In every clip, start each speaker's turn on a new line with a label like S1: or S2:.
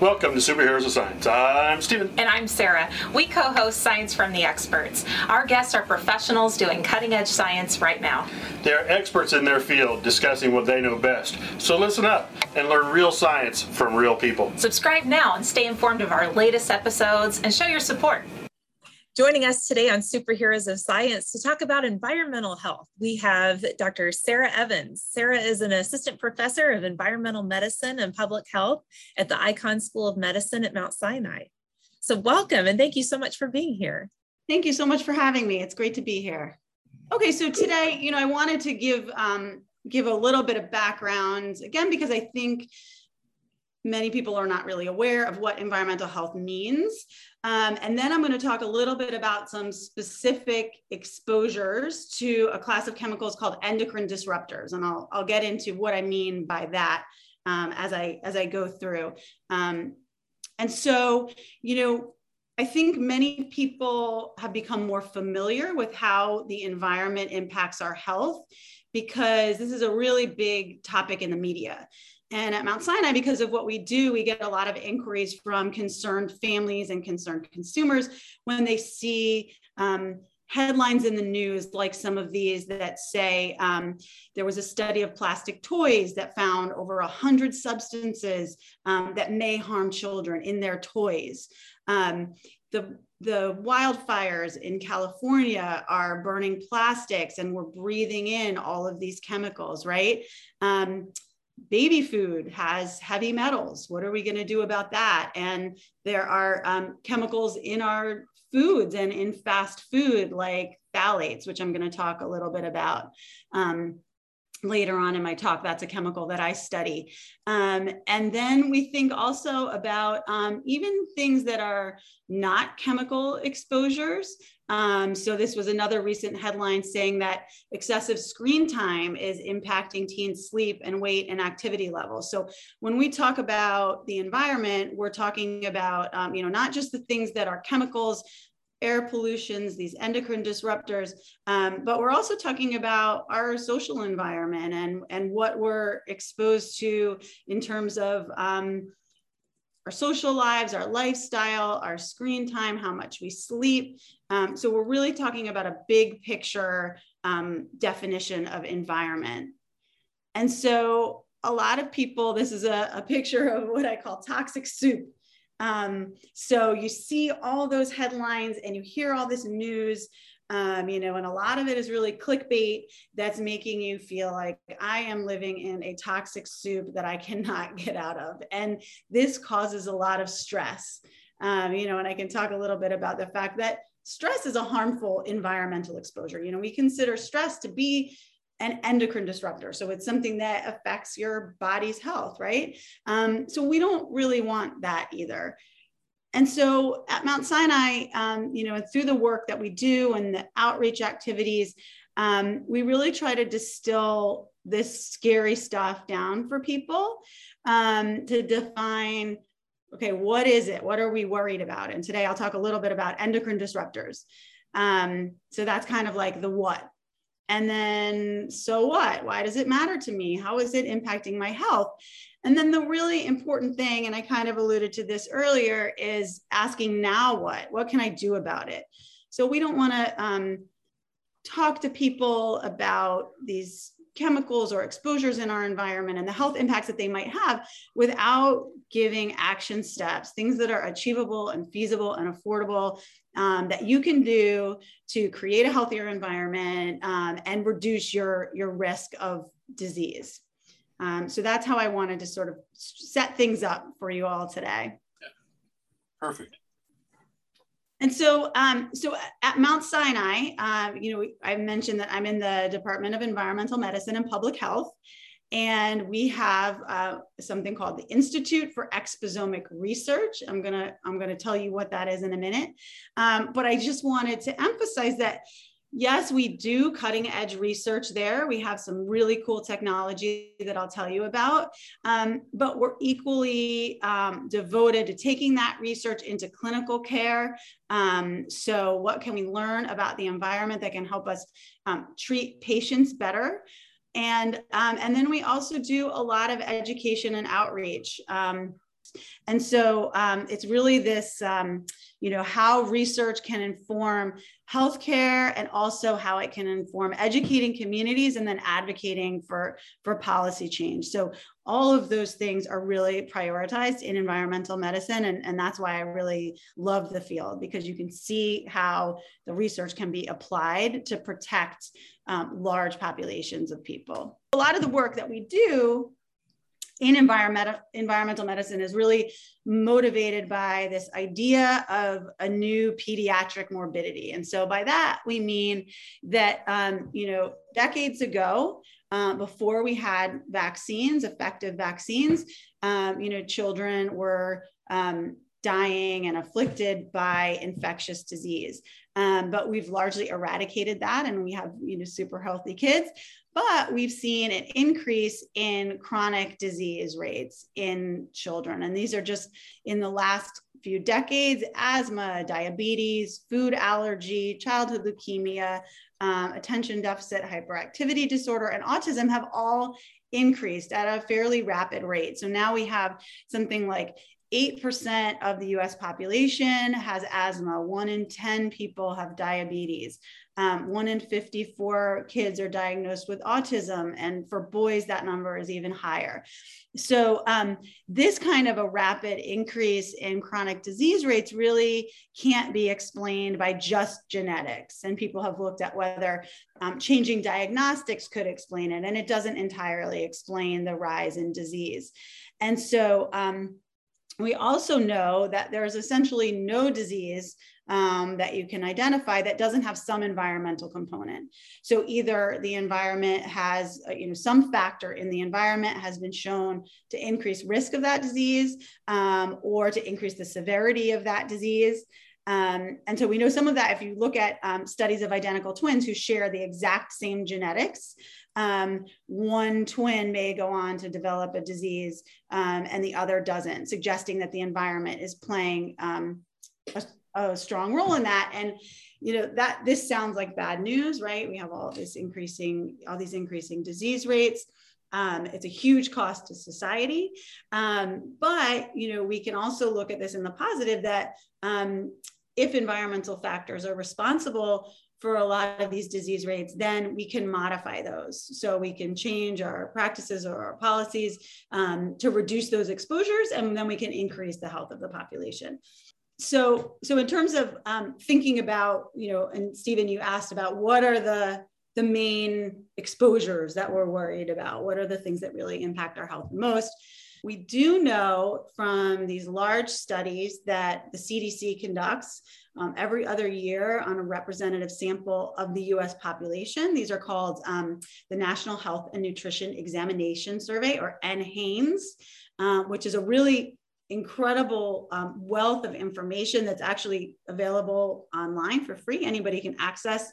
S1: Welcome to Superheroes of Science. I'm Stephen.
S2: And I'm Sarah. We co host Science from the Experts. Our guests are professionals doing cutting edge science right now.
S1: They're experts in their field discussing what they know best. So listen up and learn real science from real people.
S2: Subscribe now and stay informed of our latest episodes and show your support. Joining us today on Superheroes of Science to talk about environmental health, we have Dr. Sarah Evans. Sarah is an assistant professor of environmental medicine and public health at the Icahn School of Medicine at Mount Sinai. So, welcome and thank you so much for being here.
S3: Thank you so much for having me. It's great to be here. Okay, so today, you know, I wanted to give um, give a little bit of background again because I think many people are not really aware of what environmental health means. Um, and then I'm going to talk a little bit about some specific exposures to a class of chemicals called endocrine disruptors. And I'll, I'll get into what I mean by that um, as, I, as I go through. Um, and so, you know, I think many people have become more familiar with how the environment impacts our health because this is a really big topic in the media. And at Mount Sinai, because of what we do, we get a lot of inquiries from concerned families and concerned consumers when they see um, headlines in the news, like some of these that say um, there was a study of plastic toys that found over 100 substances um, that may harm children in their toys. Um, the, the wildfires in California are burning plastics and we're breathing in all of these chemicals, right? Baby food has heavy metals. What are we going to do about that? And there are um, chemicals in our foods and in fast food like phthalates, which I'm going to talk a little bit about. Um, later on in my talk. That's a chemical that I study. Um, and then we think also about um, even things that are not chemical exposures. Um, so this was another recent headline saying that excessive screen time is impacting teens' sleep and weight and activity levels. So when we talk about the environment, we're talking about um, you know not just the things that are chemicals, air pollutions, these endocrine disruptors, um, but we're also talking about our social environment and and what we're exposed to in terms of um, our social lives, our lifestyle, our screen time, how much we sleep. Um, so we're really talking about a big picture um, definition of environment. And so a lot of people, this is a, a picture of what I call toxic soup. Um, so you see all those headlines and you hear all this news um, you know, and a lot of it is really clickbait that's making you feel like I am living in a toxic soup that I cannot get out of. And this causes a lot of stress. Um, you know, and I can talk a little bit about the fact that stress is a harmful environmental exposure. You know, we consider stress to be an endocrine disruptor. So it's something that affects your body's health, right? Um, so we don't really want that either. And so at Mount Sinai, um, you know, and through the work that we do and the outreach activities, um, we really try to distill this scary stuff down for people um, to define okay, what is it? What are we worried about? And today I'll talk a little bit about endocrine disruptors. Um, so that's kind of like the what. And then, so what? Why does it matter to me? How is it impacting my health? And then the really important thing, and I kind of alluded to this earlier, is asking now what? What can I do about it? So we don't want to um, talk to people about these chemicals or exposures in our environment and the health impacts that they might have without giving action steps, things that are achievable and feasible and affordable um, that you can do to create a healthier environment um, and reduce your, your risk of disease. Um, so that's how I wanted to sort of set things up for you all today.
S1: Yeah. Perfect.
S3: And so, um, so at Mount Sinai, uh, you know, I mentioned that I'm in the Department of Environmental Medicine and Public Health, and we have uh, something called the Institute for Exposomic Research. I'm gonna I'm gonna tell you what that is in a minute, um, but I just wanted to emphasize that yes, we do cutting edge research there. We have some really cool technology that I'll tell you about, um, but we're equally um, devoted to taking that research into clinical care. Um, so, what can we learn about the environment that can help us um, treat patients better? And, um, and then we also do a lot of education and outreach. Um, And so um, it's really this, um, you know, how research can inform healthcare and also how it can inform educating communities and then advocating for, for policy change. So all of those things are really prioritized in environmental medicine. And, and that's why I really love the field because you can see how the research can be applied to protect um, large populations of people. A lot of the work that we do in environmental environmental medicine is really motivated by this idea of a new pediatric morbidity and so by that we mean that um, you know decades ago uh, before we had vaccines effective vaccines um, you know children were um, dying and afflicted by infectious disease um, but we've largely eradicated that and we have you know super healthy kids but we've seen an increase in chronic disease rates in children. And these are just in the last few decades asthma, diabetes, food allergy, childhood leukemia, um, attention deficit hyperactivity disorder, and autism have all increased at a fairly rapid rate. So now we have something like 8% of the US population has asthma. One in 10 people have diabetes. Um, one in 54 kids are diagnosed with autism. And for boys, that number is even higher. So, um, this kind of a rapid increase in chronic disease rates really can't be explained by just genetics. And people have looked at whether um, changing diagnostics could explain it, and it doesn't entirely explain the rise in disease. And so, um, we also know that there's essentially no disease um, that you can identify that doesn't have some environmental component. So either the environment has, uh, you know, some factor in the environment has been shown to increase risk of that disease um, or to increase the severity of that disease. Um, and so we know some of that if you look at um, studies of identical twins who share the exact same genetics, um, one twin may go on to develop a disease um, and the other doesn't, suggesting that the environment is playing um, a, a, strong role in that. And you know that this sounds like bad news, right? We have all this increasing, all these increasing disease rates. Um, it's a huge cost to society. Um, but, you know, we can also look at this in the positive that um, if environmental factors are responsible for a lot of these disease rates, then we can modify those. So we can change our practices or our policies um, to reduce those exposures, and then we can increase the health of the population. So, so in terms of um, thinking about, you know, and Stephen, you asked about what are the the main exposures that we're worried about? What are the things that really impact our health the most? We do know from these large studies that the CDC conducts um, every other year on a representative sample of the US population. These are called um, the National Health and Nutrition Examination Survey, or NHANES, uh, which is a really incredible um, wealth of information that's actually available online for free. Anybody can access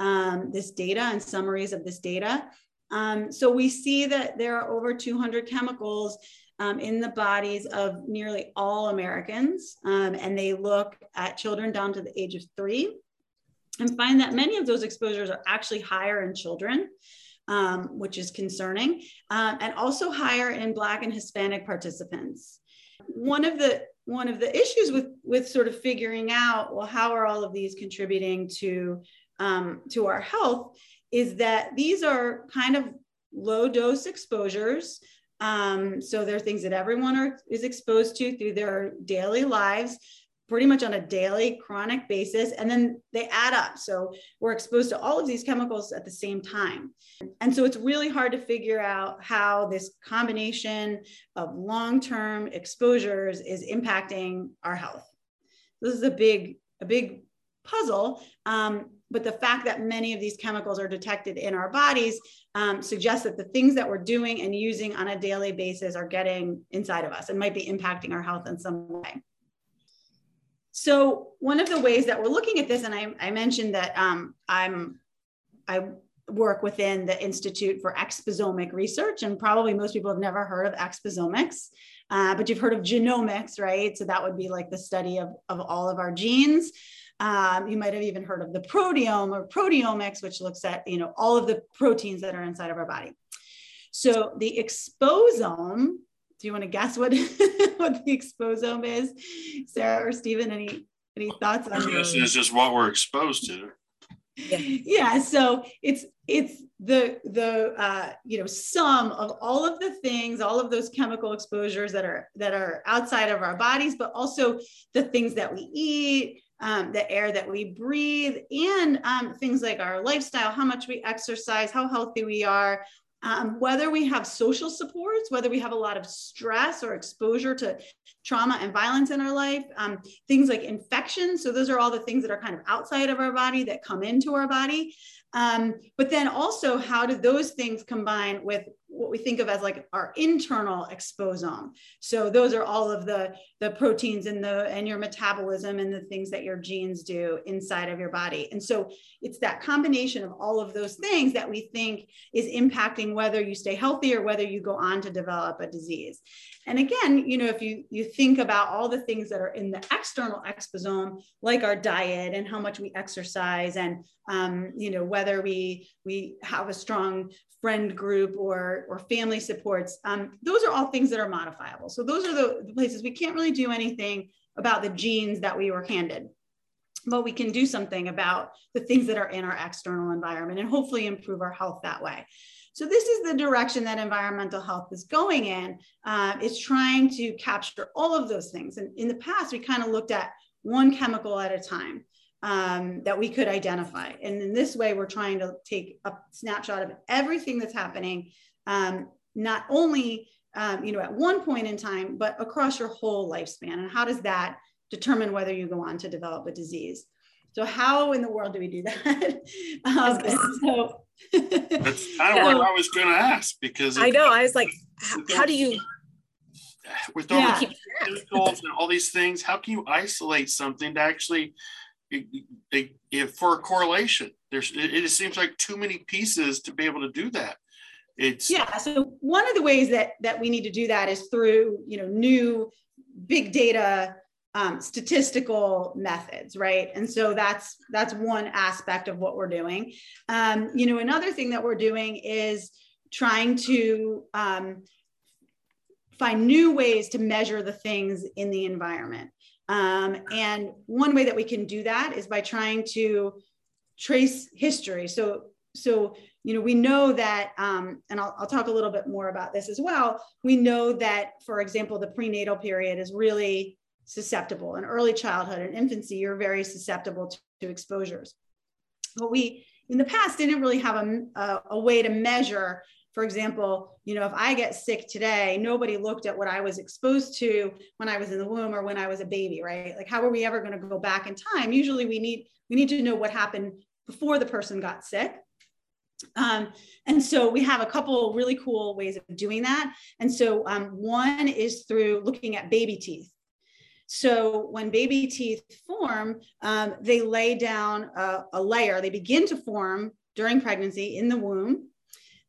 S3: um, this data and summaries of this data. Um, so we see that there are over 200 chemicals um, in the bodies of nearly all Americans. Um, and they look at children down to the age of three and find that many of those exposures are actually higher in children. Um, which is concerning, um, and also higher in Black and Hispanic participants. One of the one of the issues with with sort of figuring out well how are all of these contributing to um, to our health is that these are kind of low dose exposures um, so there are things that everyone are, is exposed to through their daily lives, pretty much on a daily chronic basis, and then they add up. So we're exposed to all of these chemicals at the same time. And so it's really hard to figure out how this combination of long-term exposures is impacting our health. This is a big, a big puzzle. Um, but the fact that many of these chemicals are detected in our bodies um, suggests that the things that we're doing and using on a daily basis are getting inside of us and might be impacting our health in some way. So one of the ways that we're looking at this, and I, I mentioned that um, I'm I work within the Institute for Exposomic Research, and probably most people have never heard of exposomics, uh, but you've heard of genomics, right? So that would be like the study of, of all of our genes. Um, you might have even heard of the proteome or proteomics, which looks at you know all of the proteins that are inside of our body. So the exposome do you want to guess what what the exposome is, Sarah or Stephen? Any any thoughts on
S4: this? It's just what we're exposed to.
S3: Yeah. yeah. So it's it's the the uh, you know sum of all of the things, all of those chemical exposures that are that are outside of our bodies, but also the things that we eat, um, the air that we breathe, and um, things like our lifestyle, how much we exercise, how healthy we are, um, whether we have social supports, whether we have a lot of stress or exposure to trauma and violence in our life, um, things like infections. So, those are all the things that are kind of outside of our body that come into our body. Um, but then also, how do those things combine with what we think of as like our internal exposome? So those are all of the the proteins and the and your metabolism and the things that your genes do inside of your body. And so it's that combination of all of those things that we think is impacting whether you stay healthy or whether you go on to develop a disease. And again, you know, if you you think about all the things that are in the external exposome, like our diet and how much we exercise, and um, you know whether we we have a strong friend group or or family supports, um, those are all things that are modifiable. So those are the, the places we can't really do anything about the genes that we were handed but we can do something about the things that are in our external environment and hopefully improve our health that way. So this is the direction that environmental health is going in. Uh, it's trying to capture all of those things. And in the past, we kind of looked at one chemical at a time um, that we could identify. And in this way, we're trying to take a snapshot of everything that's happening, um, not only um, you know at one point in time, but across your whole lifespan. And how does that determine whether you go on to develop a disease? So how in the world do we do that? um,
S4: so that's kind of what I was going to ask because
S2: I know I was like, how, how do you?
S4: With all yeah. the chemicals and all these things, how can you isolate something to actually if for a correlation? There's it, it seems like too many pieces to be able to do that. It's
S3: yeah. So one of the ways that that we need to do that is through you know new big data um, statistical methods, right? And so that's that's one aspect of what we're doing. Um, you know, another thing that we're doing is trying to um, find new ways to measure the things in the environment. Um, and one way that we can do that is by trying to trace history. So, so you know, we know that, um, and I'll, I'll talk a little bit more about this as well. We know that, for example, the prenatal period is really susceptible. In early childhood and infancy you're very susceptible to, to exposures. But we in the past didn't really have a, a, a, way to measure for example you know if i get sick today nobody looked at what i was exposed to when i was in the womb or when i was a baby right? Like how are we ever going to go back in time? Usually we need we need to know what happened before the person got sick. Um, and so we have a couple really cool ways of doing that. And so um, one is through looking at baby teeth. So when baby teeth form, um, they lay down a, a, layer. They begin to form during pregnancy in the womb,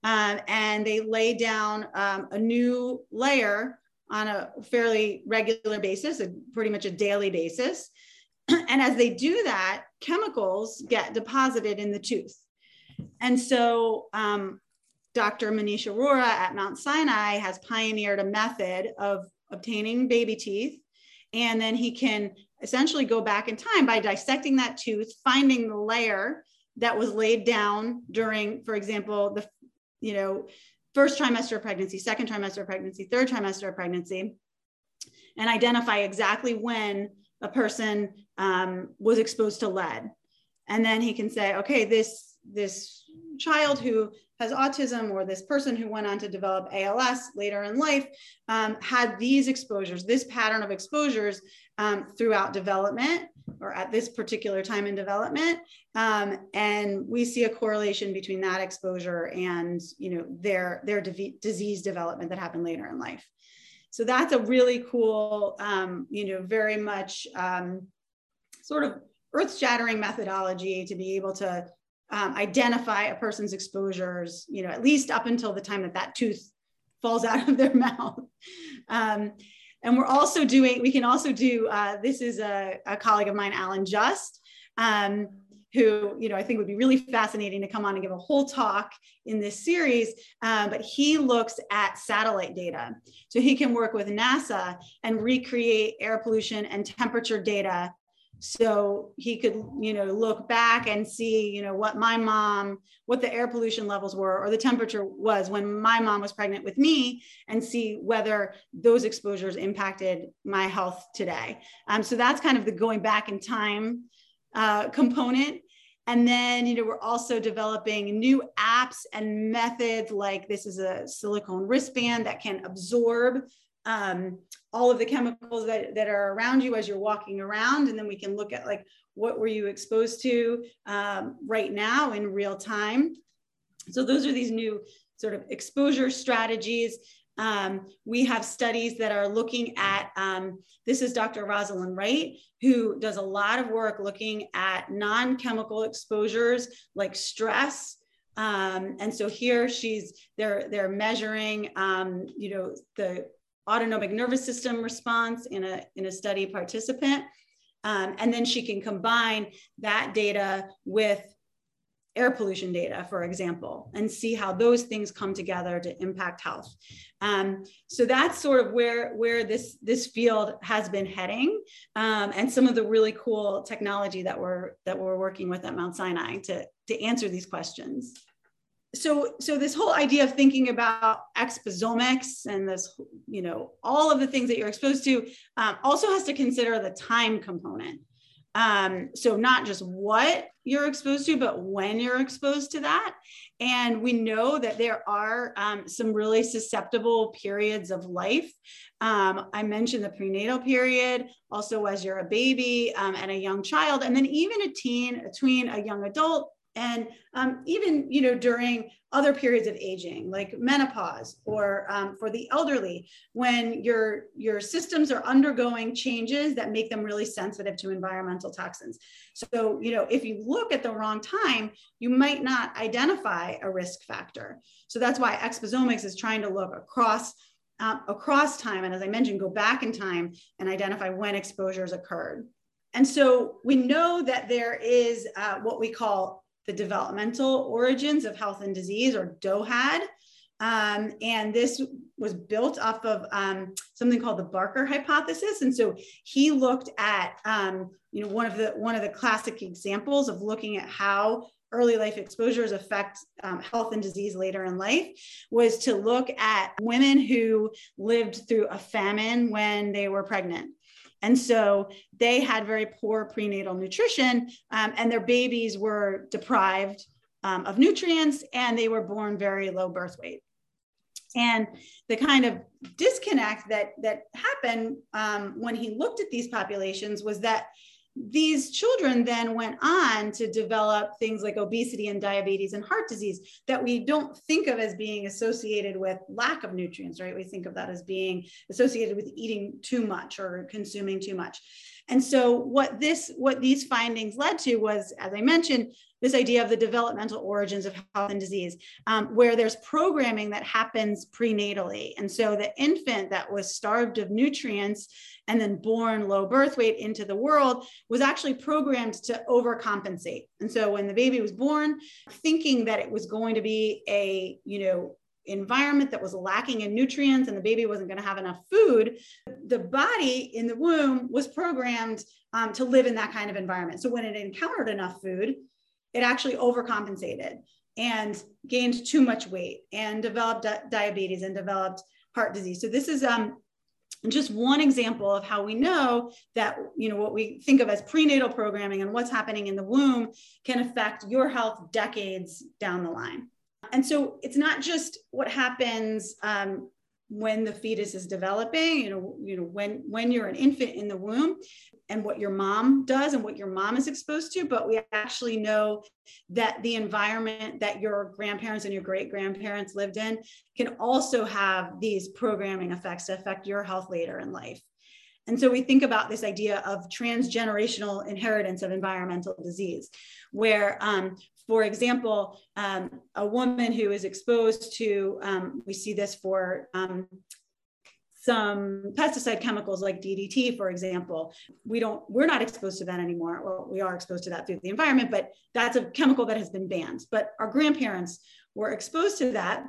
S3: um, and they lay down um, a new layer on a fairly regular basis, a, pretty much a daily basis. and as they do that, chemicals get deposited in the tooth. And so um, Dr. Manish Arora at Mount Sinai has pioneered a method of obtaining baby teeth and then he can essentially go back in time by dissecting that tooth, finding the layer that was laid down during, for example, the, you know, first trimester of pregnancy, second trimester of pregnancy, third trimester of pregnancy, and identify exactly when a person um, was exposed to lead. And then he can say, okay, this, this child who has autism or this person who went on to develop ALS later in life um, had these exposures, this pattern of exposures um, throughout development or at this particular time in development. Um, and we see a correlation between that exposure and you know their, their disease development that happened later in life. So that's a really cool, um, you know, very much um, sort of earth shattering methodology to be able to um, identify a person's exposures, you know, at least up until the time that that tooth falls out of their mouth. Um, and we're also doing, we can also do, uh, this is a, a, colleague of mine, Allan Just. Um, who, you know, I think would be really fascinating to come on and give a whole talk in this series. Um, but he looks at satellite data. So he can work with NASA and recreate air pollution and temperature data so he could you know look back and see you know what my mom what the air pollution levels were or the temperature was when my mom was pregnant with me and see whether those exposures impacted my health today. Um, so that's kind of the going back in time uh, component. And then you know we're also developing new apps and methods like this is a silicone wristband that can absorb um, all of the chemicals that, that are around you as you're walking around. And then we can look at like, what were you exposed to um, right now in real time? So those are these new sort of exposure strategies. Um, we have studies that are looking at, um, this is Dr. Rosalind Wright, who does a lot of work looking at non-chemical exposures like stress, um, and so here she's they're they're measuring um, you know the autonomic nervous system response in a, in a study participant. Um, and then she can combine that data with air pollution data, for example, and see how those things come together to impact health. Um, so that's sort of where, where this, this field has been heading um, and some of the really cool technology that we're, that we're working with at Mount Sinai to, to answer these questions so so this whole idea of thinking about exposomics and this you know all of the things that you're exposed to um, also has to consider the time component. Um, so not just what you're exposed to but when you're exposed to that. And we know that there are um, some really susceptible periods of life. Um, i mentioned the prenatal period also as you're a baby um, and a young child and then even a teen a tween a young adult and um, even you know during other periods of aging like menopause or um, for the elderly when your your systems are undergoing changes that make them really sensitive to environmental toxins. So you know if you look at the wrong time you might not identify a risk factor. So that's why exposomics is trying to look across uh, across time and as i mentioned go back in time and identify when exposures occurred. And so we know that there is uh, what we call the developmental origins of health and disease, or DOHAD. Um, and this was built off of um, something called the Barker hypothesis. And so he looked at, um, you know, one of the one of the classic examples of looking at how early life exposures affect um, health and disease later in life was to look at women who lived through a famine when they were pregnant. And so they had very poor prenatal nutrition, um, and their babies were deprived um, of nutrients and they were born very low birth weight. And the kind of disconnect that, that happened um, when he looked at these populations was that these children then went on to develop things like obesity and diabetes and heart disease that we don't think of as being associated with lack of nutrients, right? We think of that as being associated with eating too much or consuming too much. And so what this what these findings led to was, as I mentioned, this idea of the developmental origins of health and disease, um, where there's programming that happens prenatally. And so the infant that was starved of nutrients and then born low birth weight into the world was actually programmed to overcompensate. And so when the baby was born, thinking that it was going to be a, you know, environment that was lacking in nutrients and the baby wasn't going to have enough food, the body in the womb was programmed um, to live in that kind of environment. So when it encountered enough food, it actually overcompensated and gained too much weight and developed di- diabetes and developed heart disease. So this is um, just one example of how we know that you know what we think of as prenatal programming and what's happening in the womb can affect your health decades down the line. And so it's not just what happens um, when the fetus is developing you know you know when when you're an infant in the womb and what your mom does and what your mom is exposed to but we actually know that the environment that your grandparents and your great grandparents lived in can also have these programming effects to affect your health later in life and so we think about this idea of transgenerational inheritance of environmental disease, where um, for example, um, a woman who is exposed to, um, we see this for, um, some pesticide chemicals like DDT, for example. We don't, we're not exposed to that anymore. Well, we are exposed to that through the environment, but that's a chemical that has been banned. But our grandparents were exposed to that.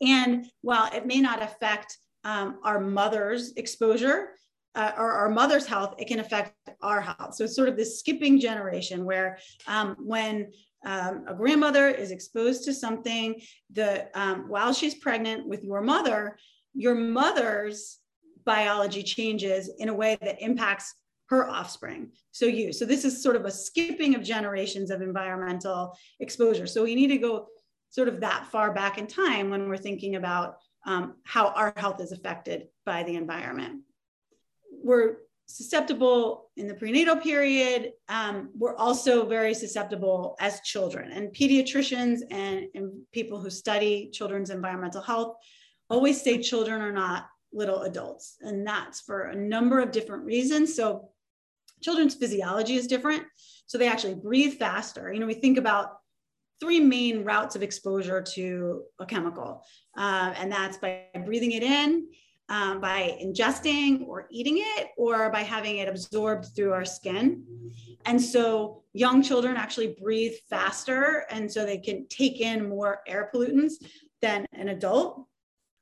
S3: And while it may not affect um, our mother's exposure uh, or our mother's health, it can affect our health. So it's sort of this skipping generation where um, when um, a grandmother is exposed to something the um, while she's pregnant with your mother, your mother's biology changes in a way that impacts her offspring. So you. So this is sort of a skipping of generations of environmental exposure. So we need to go sort of that far back in time when we're thinking about um, how our health is affected by the environment. We're susceptible in the prenatal period. Um, we're also very susceptible as children. And pediatricians and, and people who study children's environmental health always say children are not little adults. And that's for a number of different reasons. So children's physiology is different. So they actually breathe faster. You know, we think about three main routes of exposure to a chemical, uh, and that's by breathing it in, um, by ingesting or eating it, or by having it absorbed through our skin. And so young children actually breathe faster, and so they can take in more air pollutants than an adult.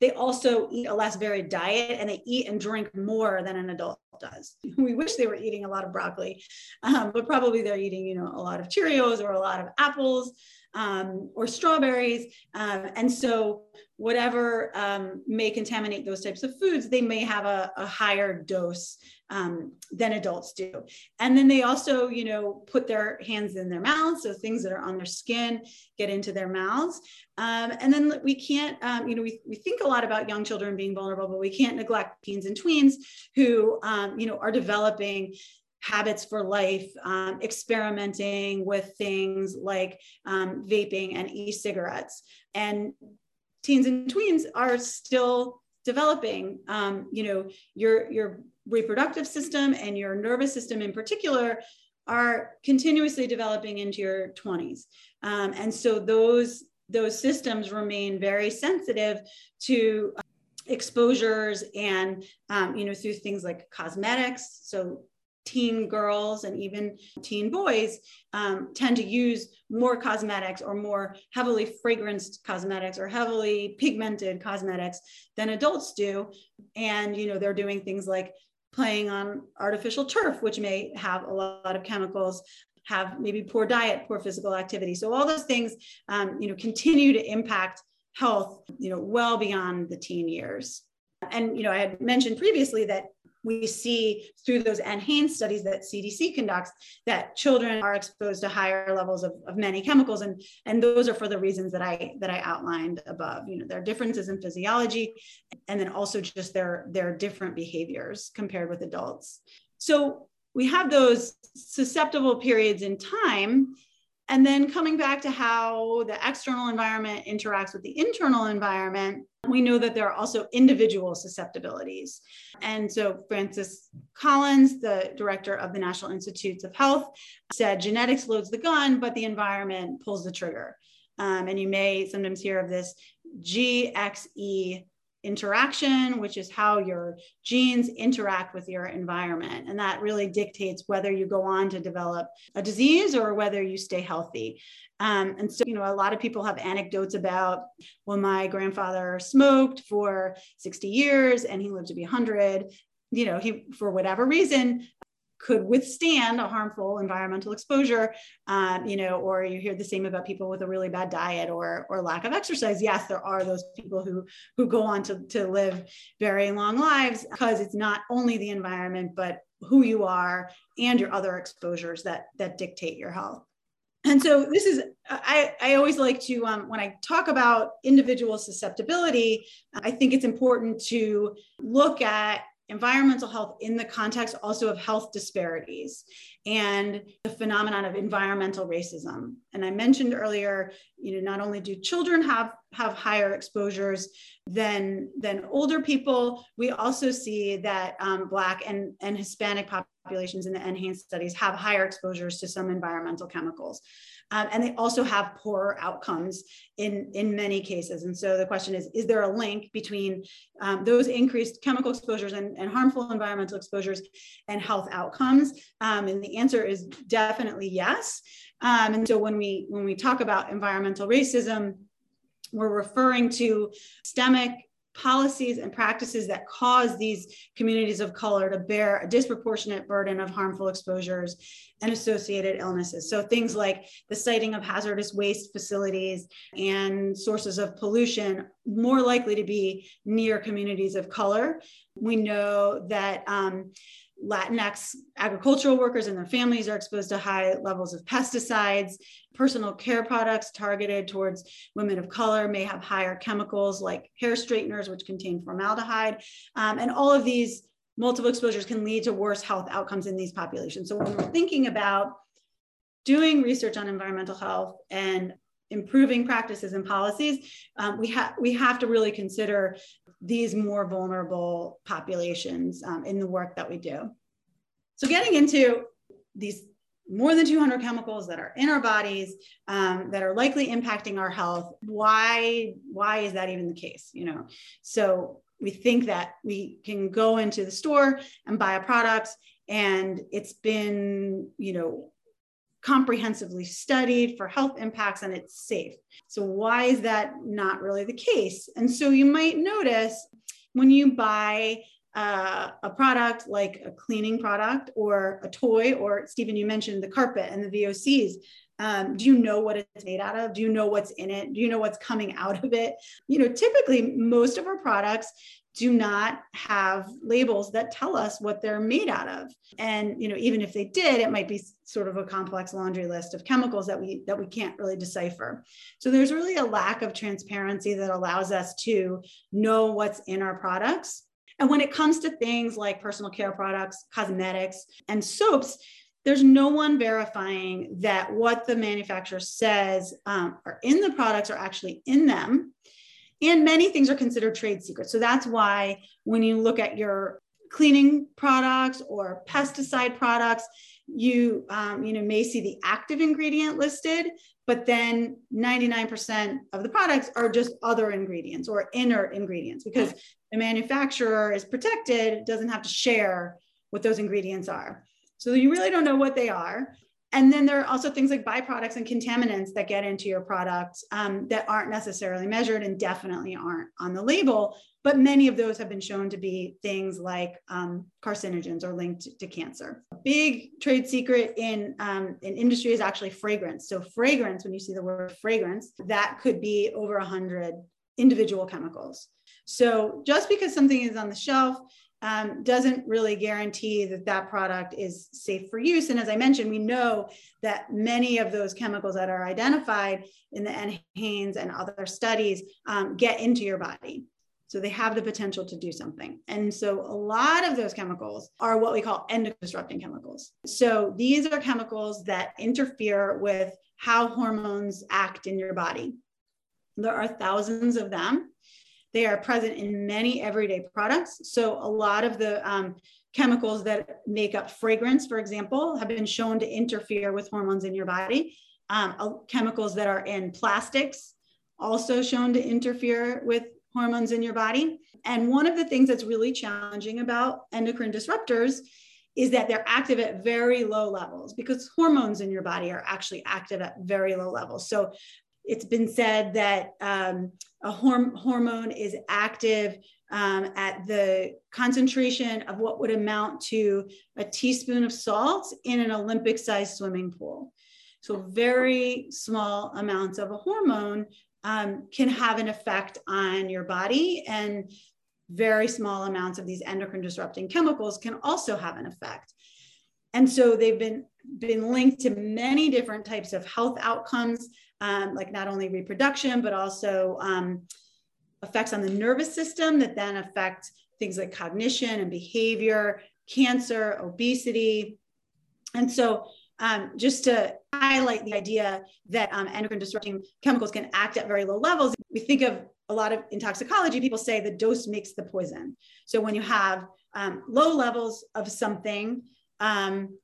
S3: They also eat a less varied diet and they eat and drink more than an adult does. We wish they were eating a lot of broccoli, um, but probably they're eating, you know, a lot of Cheerios or a lot of apples um, or strawberries. Um, and so whatever um, may contaminate those types of foods, they may have a, a higher dose um, than adults do. And then they also, you know, put their hands in their mouths. So things that are on their skin get into their mouths. Um, and then we can't, um, you know, we, we think a lot about young children being vulnerable, but we can't neglect teens and tweens who, you know, are developing habits for life, um, experimenting with things like um, vaping and e-cigarettes. And teens and tweens are still developing. Um, you know, your your reproductive system and your nervous system in particular are continuously developing into your 20s. Um, and so those those systems remain very sensitive to uh, exposures and um, you know through things like cosmetics so teen girls and even teen boys um, tend to use more cosmetics or more heavily fragranced cosmetics or heavily pigmented cosmetics than adults do. And you know they're doing things like playing on artificial turf which may have a lot of chemicals have maybe poor diet poor physical activity. So all those things um, you know continue to impact health you know well beyond the teen years. And you know i had mentioned previously that we see through those NHANES studies that CDC conducts that children are exposed to higher levels of, of many chemicals. And, and those are for the reasons that I that I outlined above. You know, there are differences in physiology and then also just their, their different behaviors compared with adults. So we have those susceptible periods in time and then coming back to how the external environment interacts with the internal environment, we know that there are also individual susceptibilities. And so Francis Collins, the director of the National Institutes of Health, said genetics loads the gun, but the environment pulls the trigger. Um, and you may sometimes hear of this GXE interaction, which is how your genes interact with your environment. And that really dictates whether you go on to develop a disease or whether you stay healthy. Um, and so, you know, a lot of people have anecdotes about, well, my grandfather smoked for 60 years and he lived to be 100 you know he for whatever reason could withstand a harmful environmental exposure, um, you know, or you hear the same about people with a really bad diet or, or lack of exercise. Yes, there are those people who, who go on to, to live very long lives because it's not only the environment, but who you are and your other exposures that, that dictate your health. And so this is, I, I always like to, um, when I talk about individual susceptibility, I think it's important to look at environmental health in the context also of health disparities and the phenomenon of environmental racism and i mentioned earlier you know not only do children have have higher exposures than than older people. We also see that um, Black and, and Hispanic populations in the NHANES studies have higher exposures to some environmental chemicals. Um, and they also have poorer outcomes in, in many cases. And so the question is, is there a link between um, those increased chemical exposures and, and, harmful environmental exposures and health outcomes? Um, and the answer is definitely yes. Um, and so when we, when we talk about environmental racism, we're referring to systemic policies and practices that cause these communities of color to bear a disproportionate burden of harmful exposures and associated illnesses. So things like the siting of hazardous waste facilities and sources of pollution more likely to be near communities of color. We know that um, Latinx agricultural workers and their families are exposed to high levels of pesticides. Personal care products targeted towards women of color may have higher chemicals like hair straighteners, which contain formaldehyde. Um, and all of these multiple exposures can lead to worse health outcomes in these populations. So when we're thinking about doing research on environmental health and improving practices and policies, um, we, have we have to really consider these more vulnerable populations um, in the work that we do. So getting into these more than 200 chemicals that are in our bodies um, that are likely impacting our health why why is that even the case you know so we think that we can go into the store and buy a product and it's been you know comprehensively studied for health impacts and it's safe. So, why is that not really the case? And so, you might notice when you buy uh, a product like a cleaning product or a toy, or Stephen, you mentioned the carpet and the VOCs. Um, do you know what it's made out of? Do you know what's in it? Do you know what's coming out of it? You know, typically most of our products do not have labels that tell us what they're made out of. And you know even if they did it might be sort of a complex laundry list of chemicals that we that we can't really decipher. So there's really a lack of transparency that allows us to know what's in our products. And when it comes to things like personal care products cosmetics and soaps there's no one verifying that what the manufacturer says um, are in the products are actually in them and many things are considered trade secrets. So that's why when you look at your cleaning products or pesticide products, you um, you know may see the active ingredient listed, but then 99% of the products are just other ingredients or inert ingredients because the manufacturer is protected, doesn't have to share what those ingredients are. So you really don't know what they are. And then there are also things like byproducts and contaminants that get into your product um, that aren't necessarily measured and definitely aren't on the label. But many of those have been shown to be things like um, carcinogens or linked to cancer. A big trade secret in, um, in industry is actually fragrance. So, fragrance, when you see the word fragrance, that could be over 100 individual chemicals. So, just because something is on the shelf um, doesn't really guarantee that that product is safe for use. And as I mentioned, we know that many of those chemicals that are identified in the NHANES and other studies um, get into your body. So they have the potential to do something. And so a lot of those chemicals are what we call endocrine disrupting chemicals. So these are chemicals that interfere with how hormones act in your body. There are thousands of them. They are present in many everyday products. So a lot of the um, chemicals that make up fragrance, for example, have been shown to interfere with hormones in your body. Um, chemicals that are in plastics also shown to interfere with hormones in your body. And one of the things that's really challenging about endocrine disruptors is that they're active at very low levels because hormones in your body are actually active at very low levels. So it's been said that um, a horm- hormone is active um, at the concentration of what would amount to a teaspoon of salt in an Olympic sized swimming pool. So, very small amounts of a hormone um, can have an effect on your body, and very small amounts of these endocrine disrupting chemicals can also have an effect. And so, they've been, been linked to many different types of health outcomes um, like not only reproduction, but also um, effects on the nervous system that then affect things like cognition and behavior, cancer, obesity. And so, um, just to highlight the idea that um, endocrine disrupting chemicals can act at very low levels, we think of a lot of in toxicology, people say the dose makes the poison. So when you have um, low levels of something, um,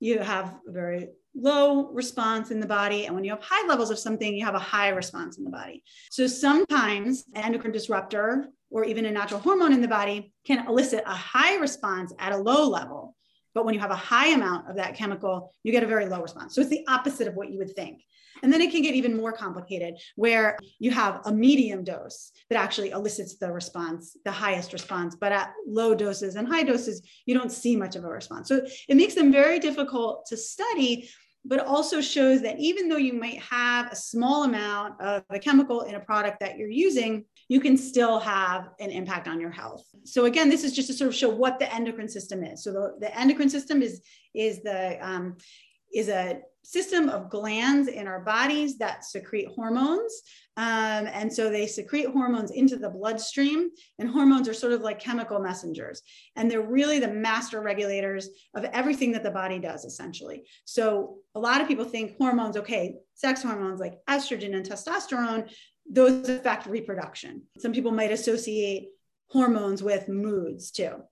S3: you have a very low response in the body. And when you have high levels of something, you have a high response in the body. So sometimes an endocrine disruptor or even a natural hormone in the body can elicit a high response at a low level. But when you have a high amount of that chemical, you get a very low response. So it's the opposite of what you would think. And then it can get even more complicated where you have a medium dose that actually elicits the response, the highest response, but at low doses and high doses, you don't see much of a response. So it makes them very difficult to study but also shows that even though you might have a small amount of a chemical in a product that you're using, you can still have an impact on your health. So again, this is just to sort of show what the endocrine system is. So the, the endocrine system is is the um, is a system of glands in our bodies that secrete hormones. Um, and so they secrete hormones into the bloodstream, and hormones are sort of like chemical messengers. And they're really the master regulators of everything that the body does, essentially. So a lot of people think hormones, okay, sex hormones like estrogen and testosterone, those affect reproduction. Some people might associate hormones with moods too.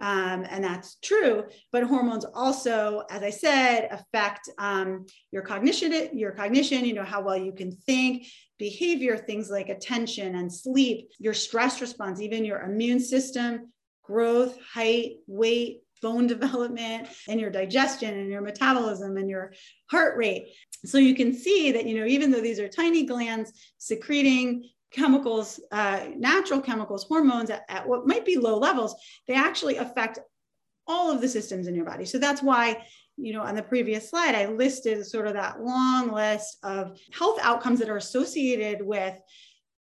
S3: Um, and that's true. But hormones also, as I said, affect um, your cognition, your cognition, you know, how well you can think, behavior, things like attention and sleep, your stress response, even your immune system, growth, height, weight, bone development, and your digestion and your metabolism and your heart rate. So you can see that, you know, even though these are tiny glands secreting chemicals, uh, natural chemicals, hormones at, at what might be low levels, they actually affect all of the systems in your body. So that's why you know, on the previous slide, I listed sort of that long list of health outcomes that are associated with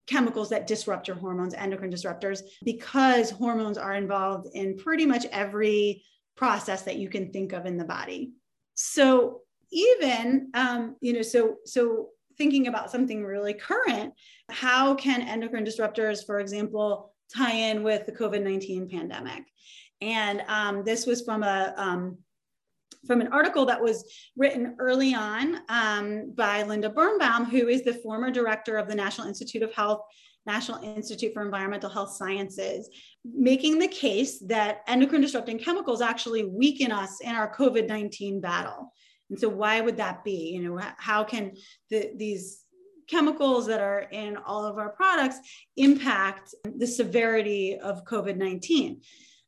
S3: chemicals that disrupt your hormones, endocrine disruptors, because hormones are involved in pretty much every process that you can think of in the body. So even, um, you know, so so thinking about something really current, how can endocrine disruptors, for example, tie in with the COVID 19 pandemic? And um, this was from a um, from an article that was written early on um, by Linda Birnbaum, who is the former director of the National Institute of Health, National Institute for Environmental Health Sciences, making the case that endocrine disrupting chemicals actually weaken us in our COVID 19 battle. And so why would that be? You know, how can the, these chemicals that are in all of our products impact the severity of COVID-19?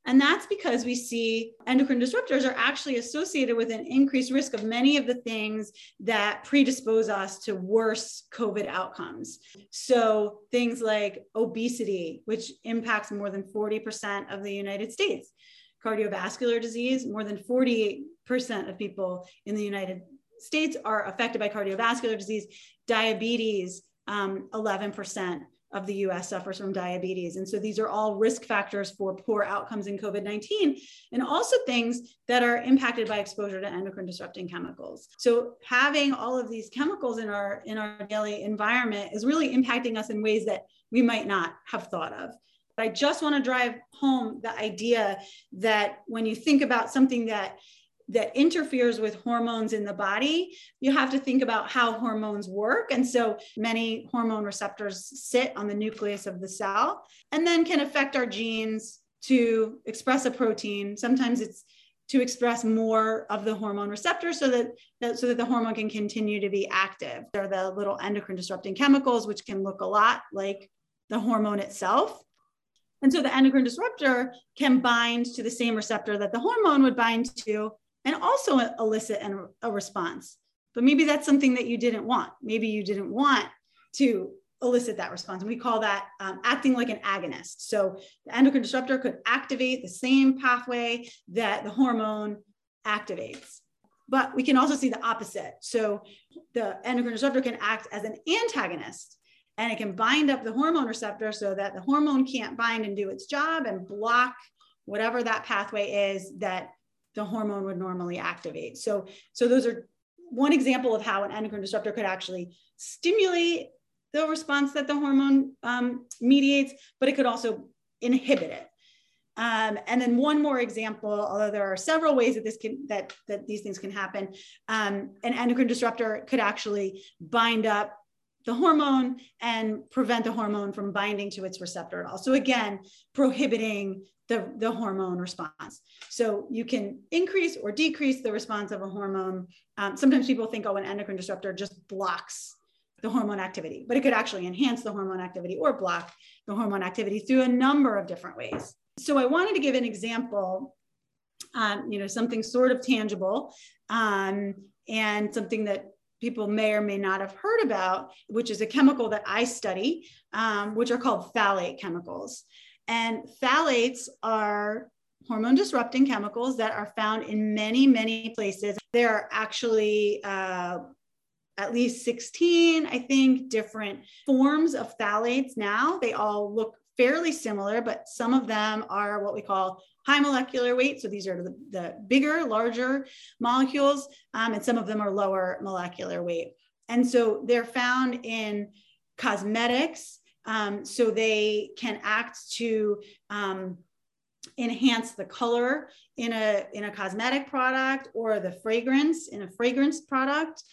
S3: And that's because we see endocrine disruptors are actually associated with an increased risk of many of the things that predispose us to worse COVID outcomes. So things like obesity, which impacts more than 40% of the United States, cardiovascular disease, more than 48 percent of people in the United States are affected by cardiovascular disease. Diabetes, um, 11% of the US suffers from diabetes. And so these are all risk factors for poor outcomes in COVID 19, and also things that are impacted by exposure to endocrine disrupting chemicals. So having all of these chemicals in our, in our daily environment is really impacting us in ways that we might not have thought of. But I just want to drive home the idea that when you think about something that that interferes with hormones in the body, you have to think about how hormones work. And so many hormone receptors sit on the nucleus of the cell and then can affect our genes to express a protein. Sometimes it's to express more of the hormone receptor so that, that, so that the hormone can continue to be active. There are the little endocrine disrupting chemicals, which can look a lot like the hormone itself. And so the endocrine disruptor can bind to the same receptor that the hormone would bind to and also elicit an, a response. But maybe that's something that you didn't want. Maybe you didn't want to elicit that response. And we call that um, acting like an agonist. So the endocrine disruptor could activate the same pathway that the hormone activates. But we can also see the opposite. So the endocrine disruptor can act as an antagonist and it can bind up the hormone receptor so that the hormone can't bind and do its job and block whatever that pathway is that the hormone would normally activate. So, so those are one example of how an endocrine disruptor could actually stimulate the response that the hormone um, mediates, but it could also inhibit it. Um, and then one more example, although there are several ways that this can that that these things can happen, um, an endocrine disruptor could actually bind up the hormone and prevent the hormone from binding to its receptor at all. So again, prohibiting the, the hormone response. So you can increase or decrease the response of a hormone. Um, sometimes people think, oh, an endocrine disruptor just blocks the hormone activity, but it could actually enhance the hormone activity or block the hormone activity through a number of different ways. So I wanted to give an example, um, you know, something sort of tangible um, and something that people may or may not have heard about, which is a chemical that I study, um, which are called phthalate chemicals. And phthalates are hormone disrupting chemicals that are found in many, many places. There are actually uh, at least 16, I think, different forms of phthalates now. They all look fairly similar, but some of them are what we call high molecular weight. So these are the, the bigger, larger molecules, um, and some of them are lower molecular weight. And so they're found in cosmetics. Um, so they can act to um, enhance the color in a, in a cosmetic product or the fragrance in a fragrance product.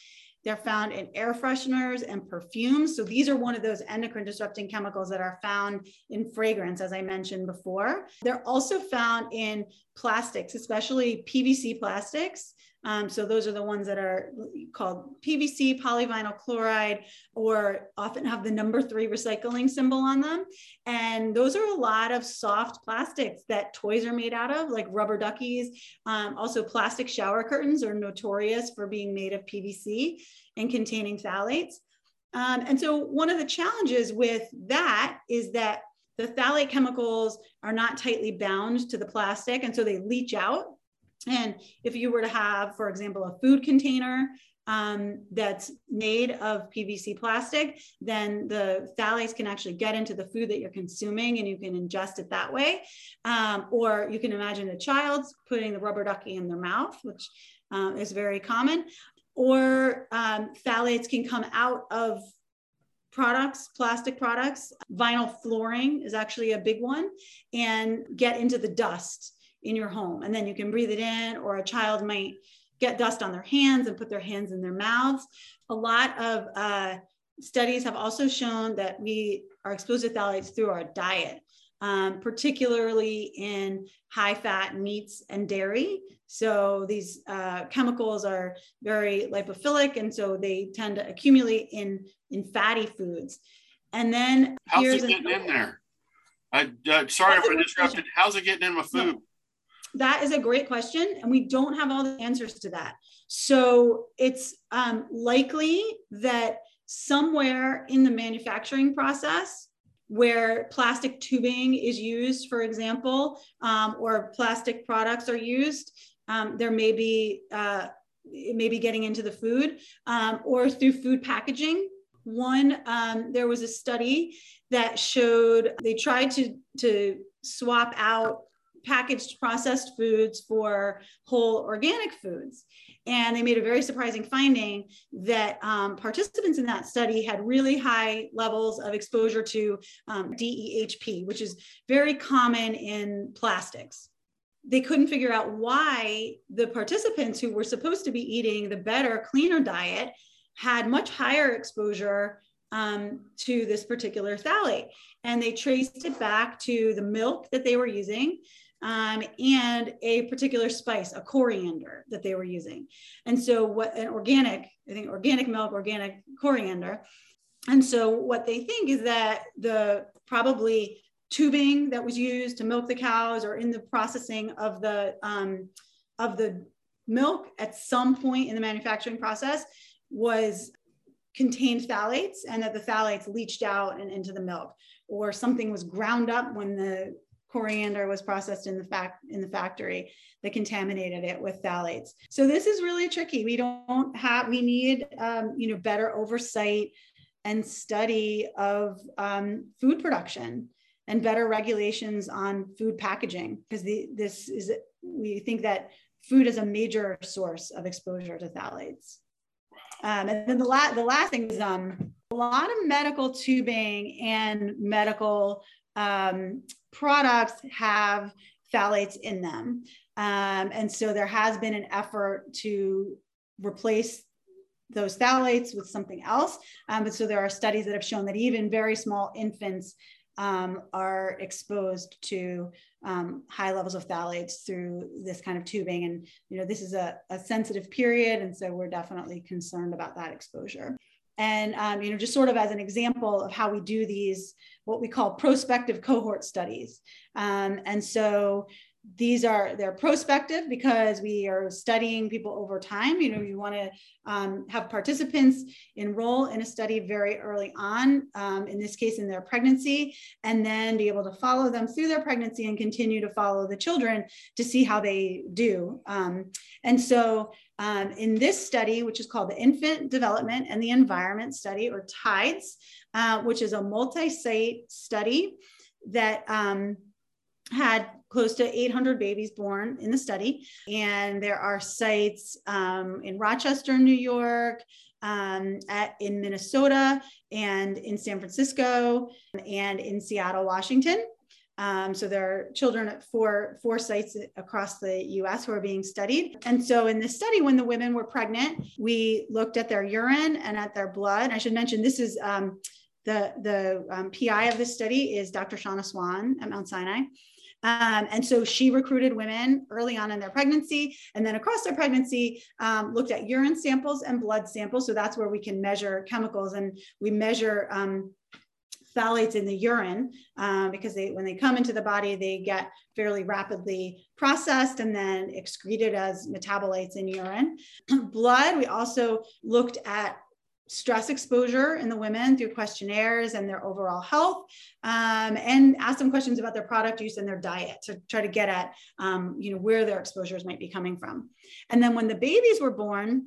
S3: They're found in air fresheners and perfumes. So these are one of those endocrine disrupting chemicals that are found in fragrance, as I mentioned before. They're also found in plastics, especially PVC plastics. Um, so those are the ones that are called PVC, polyvinyl chloride, or often have the number three recycling symbol on them. And those are a lot of soft plastics that toys are made out of, like rubber duckies. Um, also, plastic shower curtains are notorious for being made of PVC and containing phthalates. Um, and so one of the challenges with that is that the phthalate chemicals are not tightly bound to the plastic, and so they leach out and if you were to have, for example, a food container um, that's made of PVC plastic, then the phthalates can actually get into the food that you're consuming and you can ingest it that way. Um, or you can imagine a child putting the rubber ducky in their mouth, which um, is very common. Or um, phthalates can come out of products, plastic products. Vinyl flooring is actually a big one, and get into the dust in your home. And then you can breathe it in, or a child might get dust on their hands and put their hands in their mouths. A lot of uh, studies have also shown that we are exposed to phthalates through our diet, um, particularly in high fat meats and dairy. So these uh, chemicals are very lipophilic, and so they tend to accumulate in, in fatty foods. And then
S4: how's it getting in there? I, uh, sorry if I disrupted. How's it getting in my food? No
S3: that is a great question, and we don't have all the answers to that. So it's um, likely that somewhere in the manufacturing process, where plastic tubing is used, for example, um, or plastic products are used, um, there may be uh, it may be getting into the food um, or through food packaging. One, um, there was a study that showed they tried to to swap out packaged processed foods for whole organic foods. And they made a very surprising finding that um, participants in that study had really high levels of exposure to um, DEHP, which is very common in plastics. They couldn't figure out why the participants who were supposed to be eating the better, cleaner diet had much higher exposure um, to this particular phthalate. And they traced it back to the milk that they were using, um, and a particular spice, a coriander that they were using. And so, what an organic, I think organic milk, organic coriander. And so, what they think is that the probably tubing that was used to milk the cows or in the processing of the um, of the milk at some point in the manufacturing process was contained phthalates and that the phthalates leached out and into the milk or something was ground up when the coriander was processed in the fact in the factory that contaminated it with phthalates. So this is really tricky. We don't have we need um, you know better oversight and study of um, food production and better regulations on food packaging because this is we think that food is a major source of exposure to phthalates. Um, and then the, la- the last thing is um, a lot of medical tubing and medical um, products have phthalates in them. Um, and so there has been an effort to replace those phthalates with something else. Um, but so there are studies that have shown that even very small infants um, are exposed to um, high levels of phthalates through this kind of tubing. And, you know, this is a, a sensitive period. And so we're definitely concerned about that exposure. And, um, you know, just sort of as an example of how we do these, what we call prospective cohort studies. Um, and so these are they're prospective because we are studying people over time you know you want to um, have participants enroll in a study very early on um, in this case in their pregnancy and then be able to follow them through their pregnancy and continue to follow the children to see how they do um, and so um, in this study which is called the infant development and the environment study or tides uh, which is a multi-site study that um, had close to 800 babies born in the study. And there are sites um, in Rochester, New York, um, at, in Minnesota, and in San Francisco, and in Seattle, Washington. Um, so there are children at four, four sites across the US who are being studied. And so in this study, when the women were pregnant, we looked at their urine and at their blood. I should mention this is um, the, the um, PI of this study is Dr. Shanna Swan at Mount Sinai. Um, and so she recruited women early on in their pregnancy and then across their pregnancy um, looked at urine samples and blood samples. So that's where we can measure chemicals and we measure um, phthalates in the urine uh, because they when they come into the body they get fairly rapidly processed and then excreted as metabolites in urine. Blood we also looked at stress exposure in the women through questionnaires and their overall health um, and ask them questions about their product use and their diet to try to get at um, you know where their exposures might be coming from. And then when the babies were born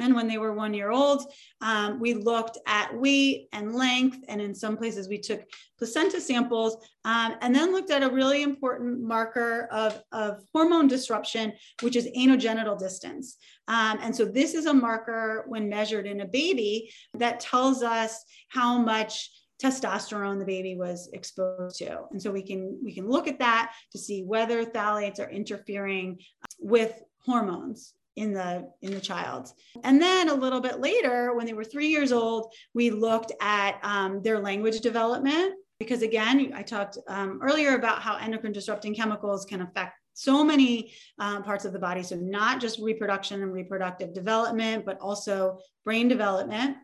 S3: and when they were one year old, um, we looked at weight and length. And in some places, we took placenta samples um, and then looked at a really important marker of, of hormone disruption, which is anogenital distance. Um, and so, this is a marker when measured in a baby that tells us how much testosterone the baby was exposed to and so we can we can look at that to see whether phthalates are interfering with hormones in the in the child. And then a little bit later when they were three years old we looked at um, their language development. Because again i talked um, earlier about how endocrine disrupting chemicals can affect so many uh, parts of the body. So not just reproduction and reproductive development but also brain development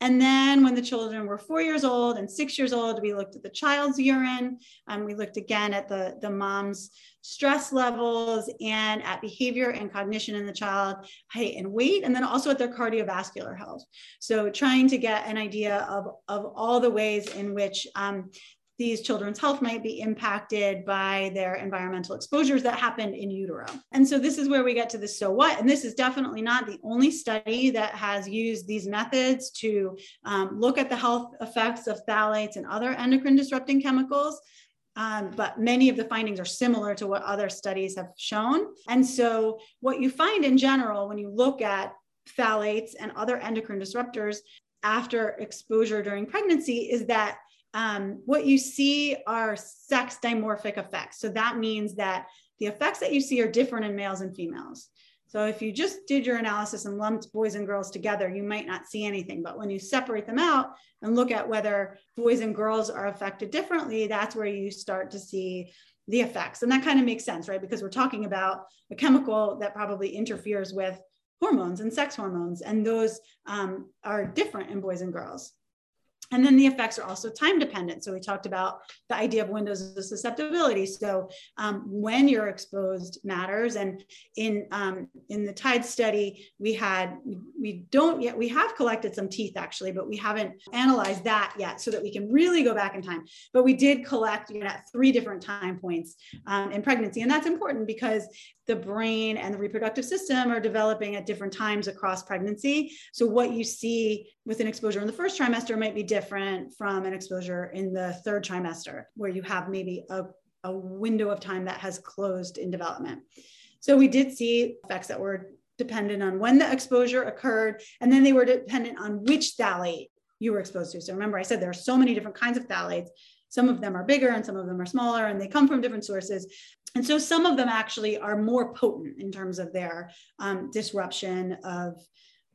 S3: and then when the children were four years old and six years old, we looked at the child's urine. Um, we looked again at the, the mom's stress levels and at behavior and cognition in the child, height and weight, and then also at their cardiovascular health. So trying to get an idea of, of all the ways in which um, these children's health might be impacted by their environmental exposures that happened in utero. And so this is where we get to the so what. And this is definitely not the only study that has used these methods to um, look at the health effects of phthalates and other endocrine disrupting chemicals. Um, but many of the findings are similar to what other studies have shown. And so, what you find in general when you look at phthalates and other endocrine disruptors after exposure during pregnancy is that um, what you see are sex dimorphic effects. So that means that the effects that you see are different in males and females. So if you just did your analysis and lumped boys and girls together, you might not see anything. But when you separate them out and look at whether boys and girls are affected differently, that's where you start to see the effects. And that kind of makes sense, right? Because we're talking about a chemical that probably interferes with hormones and sex hormones, and those um, are different in boys and girls. And then the effects are also time dependent. So we talked about the idea of windows of susceptibility. So um, when you're exposed matters. And in um, in the Tide study, we had we don't yet we have collected some teeth actually, but we haven't analyzed that yet, so that we can really go back in time. But we did collect you know, at three different time points um, in pregnancy, and that's important because the brain and the reproductive system are developing at different times across pregnancy. So, what you see with an exposure in the first trimester might be different from an exposure in the third trimester, where you have maybe a, a window of time that has closed in development. So, we did see effects that were dependent on when the exposure occurred, and then they were dependent on which phthalate you were exposed to. So, remember, I said there are so many different kinds of phthalates. Some of them are bigger and some of them are smaller, and they come from different sources. And so some of them actually are more potent in terms of their um, disruption of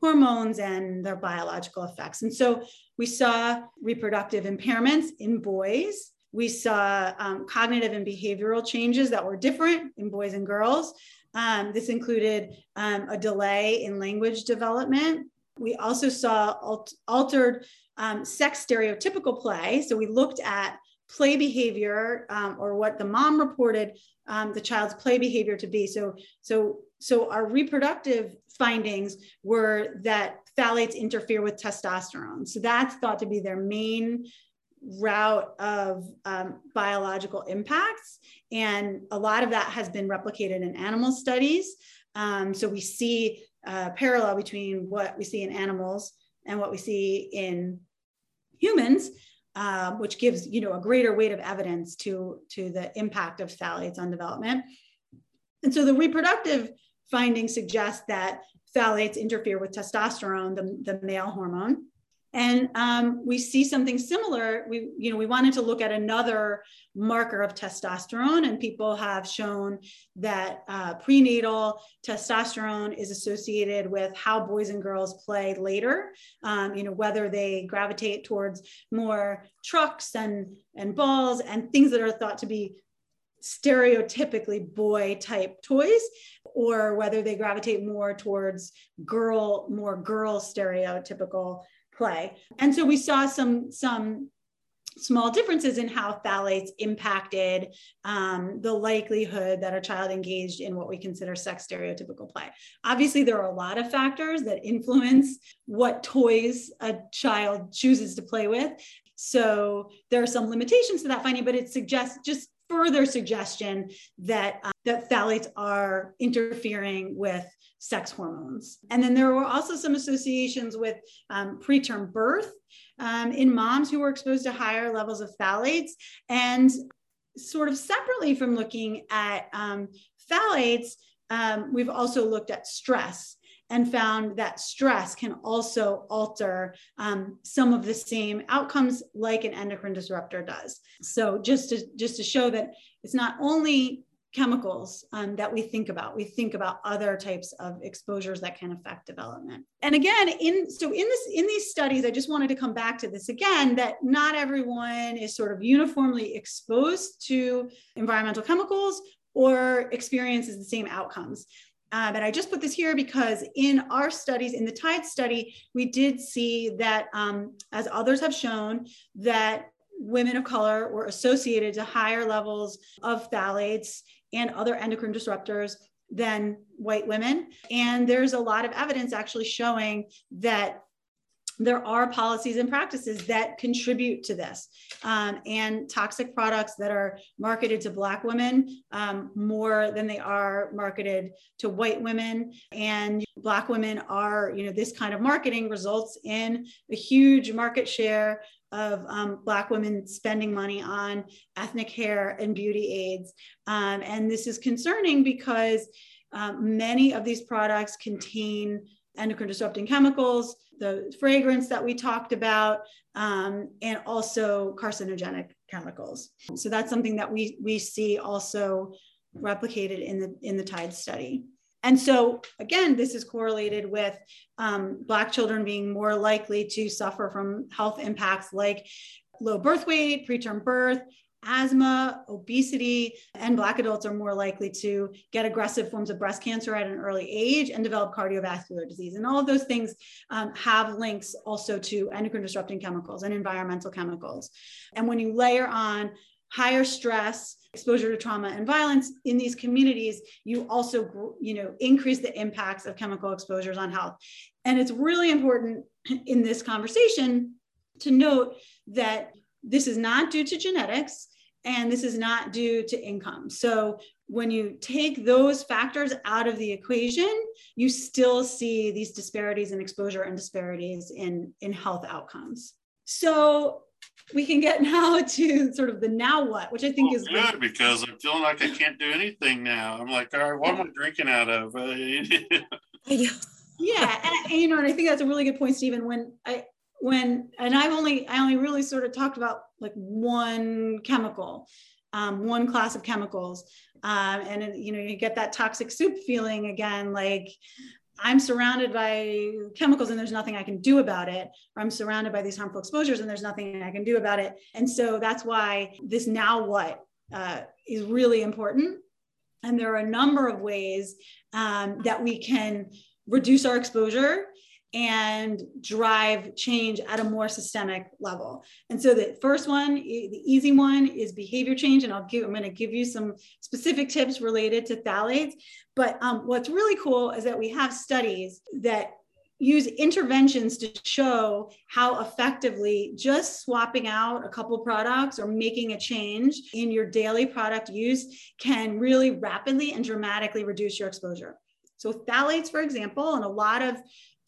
S3: hormones and their biological effects. And so we saw reproductive impairments in boys. We saw um, cognitive and behavioral changes that were different in boys and girls. Um, this included um, a delay in language development. We also saw alt- altered um, sex stereotypical play. So we looked at play behavior um, or what the mom reported um, the child's play behavior to be. So, so, so our reproductive findings were that phthalates interfere with testosterone. So that's thought to be their main route of um, biological impacts. And a lot of that has been replicated in animal studies. Um, so we see a parallel between what we see in animals and what we see in humans. Uh, which gives you know a greater weight of evidence to to the impact of phthalates on development. And so the reproductive findings suggest that phthalates interfere with testosterone, the, the male hormone. And um, we see something similar. We, you know, we wanted to look at another marker of testosterone, and people have shown that uh, prenatal testosterone is associated with how boys and girls play later. Um, you know, whether they gravitate towards more trucks and and balls and things that are thought to be stereotypically boy type toys or whether they gravitate more towards girl more girl stereotypical play. And so we saw some some small differences in how phthalates impacted um, the likelihood that a child engaged in what we consider sex stereotypical play. Obviously, there are a lot of factors that influence what toys a child chooses to play with. So there are some limitations to that finding, but it suggests just further suggestion that uh, that phthalates are interfering with sex hormones. And then there were also some associations with um, preterm birth um, in moms who were exposed to higher levels of phthalates. And sort of separately from looking at um, phthalates, um, we've also looked at stress and found that stress can also alter um, some of the same outcomes like an endocrine disruptor does. So just to just to show that it's not only chemicals um, that we think about we think about other types of exposures that can affect development and again in so in this in these studies i just wanted to come back to this again that not everyone is sort of uniformly exposed to environmental chemicals or experiences the same outcomes uh, but I just put this here because in our studies, in the TIDE study, we did see that, um, as others have shown, that women of color were associated to higher levels of phthalates and other endocrine disruptors than white women. And there's a lot of evidence actually showing that there are policies and practices that contribute to this. Um, and toxic products that are marketed to Black women um, more than they are marketed to white women. And Black women are, you know, this kind of marketing results in a huge market share of um, Black women spending money on ethnic hair and beauty aids. Um, and this is concerning because um, many of these products contain endocrine disrupting chemicals, the fragrance that we talked about, um, and also carcinogenic chemicals. So that's something that we, we see also replicated in the, in the TIDE study. And so, again, this is correlated with um, Black children being more likely to suffer from health impacts like low birth weight, preterm birth, asthma, obesity, and Black adults are more likely to get aggressive forms of breast cancer at an early age and develop cardiovascular disease. And all of those things um, have links also to endocrine disrupting chemicals and environmental chemicals. And when you layer on higher stress, exposure to trauma and violence in these communities, you also you know increase the impacts of chemical exposures on health. And it's really important in this conversation to note that this is not due to genetics and this is not due to income. So when you take those factors out of the equation, you still see these disparities in exposure and disparities in, in health outcomes. So we can get now to sort of the now what, which I think
S4: well,
S3: is
S4: good great. because I'm feeling like I can't do anything now. I'm like, all right, what am I drinking out of?
S3: yeah, and, and, you know, and I think that's a really good point, Stephen. When I when and I've only I only really sort of talked about like one chemical, um, one class of chemicals, um, and you know you get that toxic soup feeling again, like I'm surrounded by chemicals and there's nothing I can do about it, or I'm surrounded by these harmful exposures and there's nothing I can do about it. And so that's why this now what uh, is really important. And there are a number of ways um, that we can reduce our exposure and drive change at a more systemic level. And so the first one, the easy one is behavior change. And I'll give, I'm gonna give you some specific tips related to phthalates. But um, what's really cool is that we have studies that use interventions to show how effectively just swapping out a couple products or making a change in your daily product use can really rapidly and dramatically reduce your exposure. So phthalates, for example, and a lot of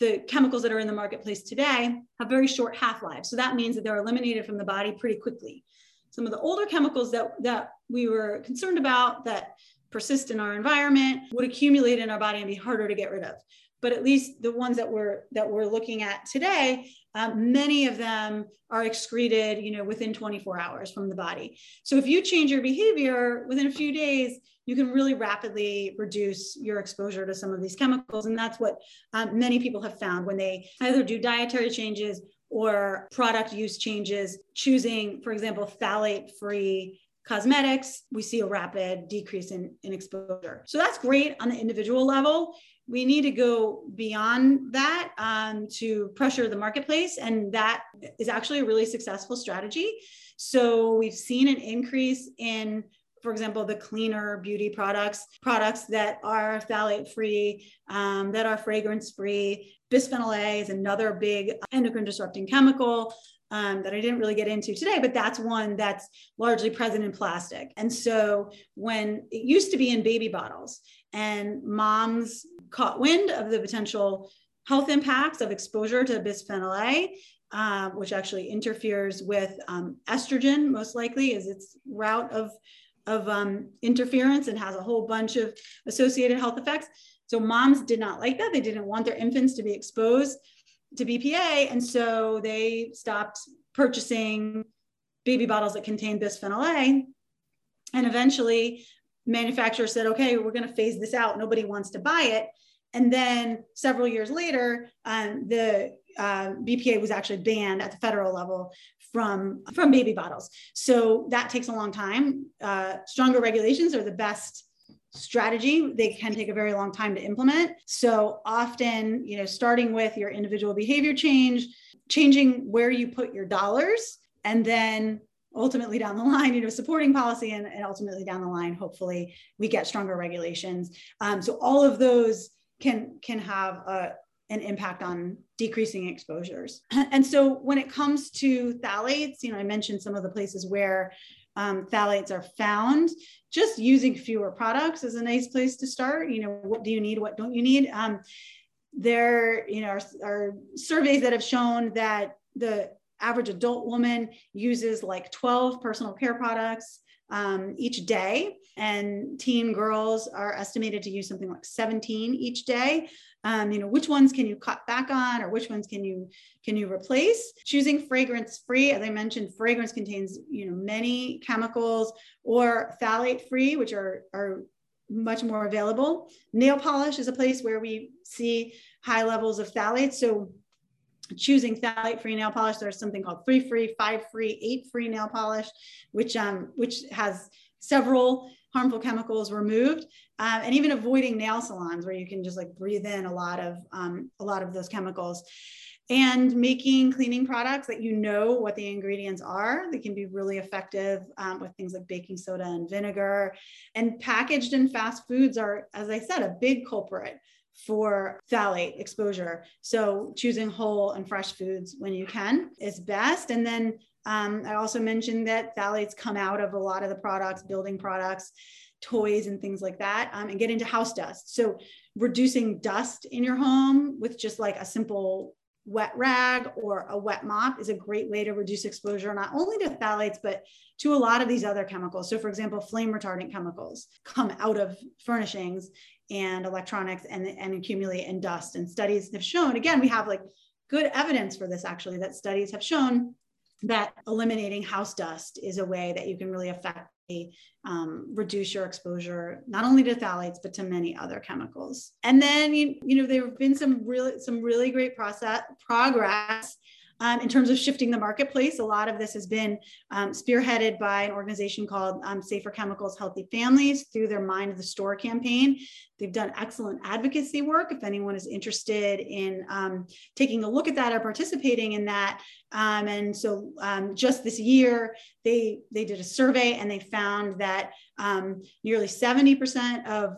S3: the chemicals that are in the marketplace today have very short half-lives. So that means that they're eliminated from the body pretty quickly. Some of the older chemicals that, that we were concerned about that persist in our environment would accumulate in our body and be harder to get rid of. But at least the ones that we're that we're looking at today, um, many of them are excreted, you know, within 24 hours from the body. So if you change your behavior within a few days, you can really rapidly reduce your exposure to some of these chemicals. And that's what um, many people have found when they either do dietary changes or product use changes, choosing, for example, phthalate free cosmetics, we see a rapid decrease in, in exposure. So that's great on the individual level. We need to go beyond that um, to pressure the marketplace. And that is actually a really successful strategy. So we've seen an increase in for example, the cleaner beauty products, products that are phthalate free, um, that are fragrance free. Bisphenol A is another big endocrine disrupting chemical. Um, that I didn't really get into today, but that's one that's largely present in plastic. And so when it used to be in baby bottles, and moms caught wind of the potential health impacts of exposure to bisphenol A, uh, which actually interferes with um, estrogen, most likely, is its route of of um, interference and has a whole bunch of associated health effects. So moms did not like that. They didn't want their infants to be exposed to BPA. And so they stopped purchasing baby bottles that contain bisphenol A. And eventually, manufacturers said, okay, we're going to phase this out. Nobody wants to buy it. And then several years later, um, the uh, BPA was actually banned at the federal level from from baby bottles. So that takes a long time. Uh, stronger regulations are the best strategy they can take a very long time to implement so often you know starting with your individual behavior change changing where you put your dollars and then ultimately down the line you know supporting policy and, and ultimately down the line hopefully we get stronger regulations um, so all of those can can have a, an impact on decreasing exposures. And so when it comes to phthalates, you know, I mentioned some of the places where um, phthalates are found. Just using fewer products is a nice place to start. You know, what do you need? What don't you need? Um, there, you know, are, are surveys that have shown that the average adult woman uses like 12 personal care products um, each day, and teen girls are estimated to use something like 17 each day. Um, you know which ones can you cut back on or which ones can you can you replace? Choosing fragrance free as i mentioned fragrance contains you know many chemicals or phthalate free which are are much more available. Nail polish is a place where we see high levels of phthalates. So choosing phthalate free nail polish there's something called three free five free eight free nail polish which um which has several harmful chemicals removed um, and even avoiding nail salons where you can just like breathe in a lot of um, a lot of those chemicals and making cleaning products that you know what the ingredients are they can be really effective um, with things like baking soda and vinegar and packaged and fast foods are as i said a big culprit for phthalate exposure so choosing whole and fresh foods when you can is best and then um, I also mentioned that phthalates come out of a lot of the products, building products, toys, and things like that, um, and get into house dust. So, reducing dust in your home with just like a simple wet rag or a wet mop is a great way to reduce exposure not only to phthalates but to a lot of these other chemicals. So for example flame retardant chemicals come out of furnishings and electronics and, and accumulate in dust. And studies have shown again we have like good evidence for this actually that studies have shown that eliminating house dust is a way that you can really affect um, reduce your exposure not only to phthalates but to many other chemicals. And then you, you know there have been some really some really great process progress um, in terms of shifting the marketplace, a lot of this has been um, spearheaded by an organization called um, Safer Chemicals Healthy Families through their Mind of the Store campaign. They've done excellent advocacy work. If anyone is interested in um, taking a look at that or participating in that, um, and so um, just this year, they they did a survey and they found that nearly 70% of